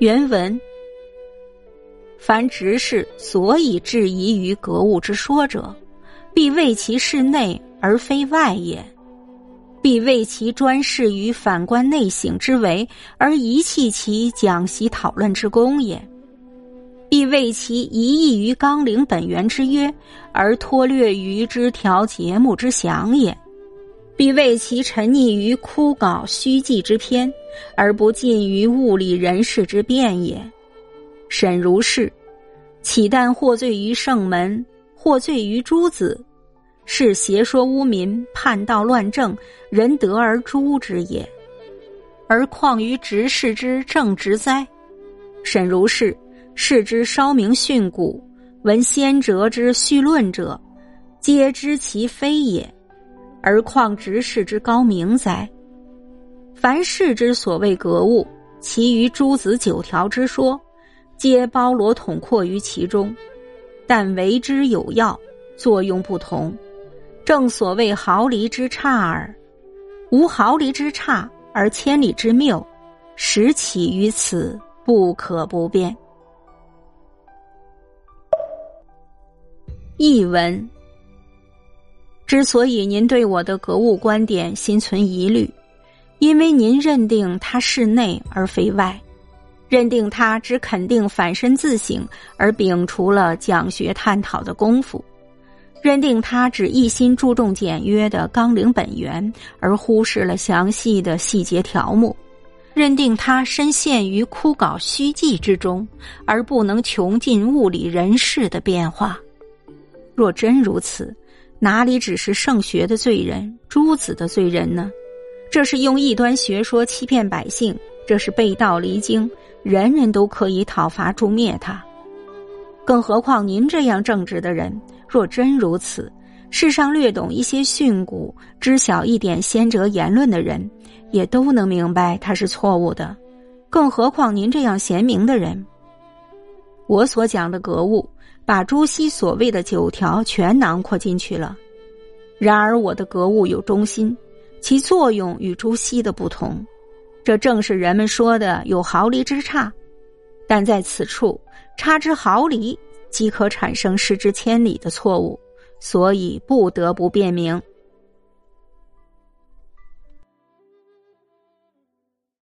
原文：凡执事所以质疑于格物之说者，必为其是内而非外也；必为其专事于反观内省之为，而遗弃其讲习讨论之功也；必为其一意于纲领本源之约，而脱略于枝条节目之详也；必为其沉溺于枯槁虚寂之篇。而不尽于物理人事之变也。沈如是，岂但获罪于圣门，获罪于诸子，是邪说污民、叛道乱政，人得而诛之也。而况于执事之正直哉？沈如是，是之稍明训诂，闻先哲之绪论者，皆知其非也。而况执事之高明哉？凡事之所谓格物，其余诸子九条之说，皆包罗统括于其中，但为之有要，作用不同，正所谓毫厘之差耳。无毫厘之差而千里之谬，实起于此，不可不变。译文：之所以您对我的格物观点心存疑虑。因为您认定他是内而非外，认定他只肯定反身自省，而摒除了讲学探讨的功夫；认定他只一心注重简约的纲领本源，而忽视了详细的细节条目；认定他深陷于枯槁虚寂之中，而不能穷尽物理人事的变化。若真如此，哪里只是圣学的罪人、诸子的罪人呢？这是用异端学说欺骗百姓，这是背道离经，人人都可以讨伐诛灭他。更何况您这样正直的人，若真如此，世上略懂一些训诂、知晓一点先哲言论的人，也都能明白他是错误的。更何况您这样贤明的人，我所讲的格物，把朱熹所谓的九条全囊括进去了。然而我的格物有中心。其作用与朱熹的不同，这正是人们说的有毫厘之差。但在此处，差之毫厘即可产生失之千里的错误，所以不得不辨明。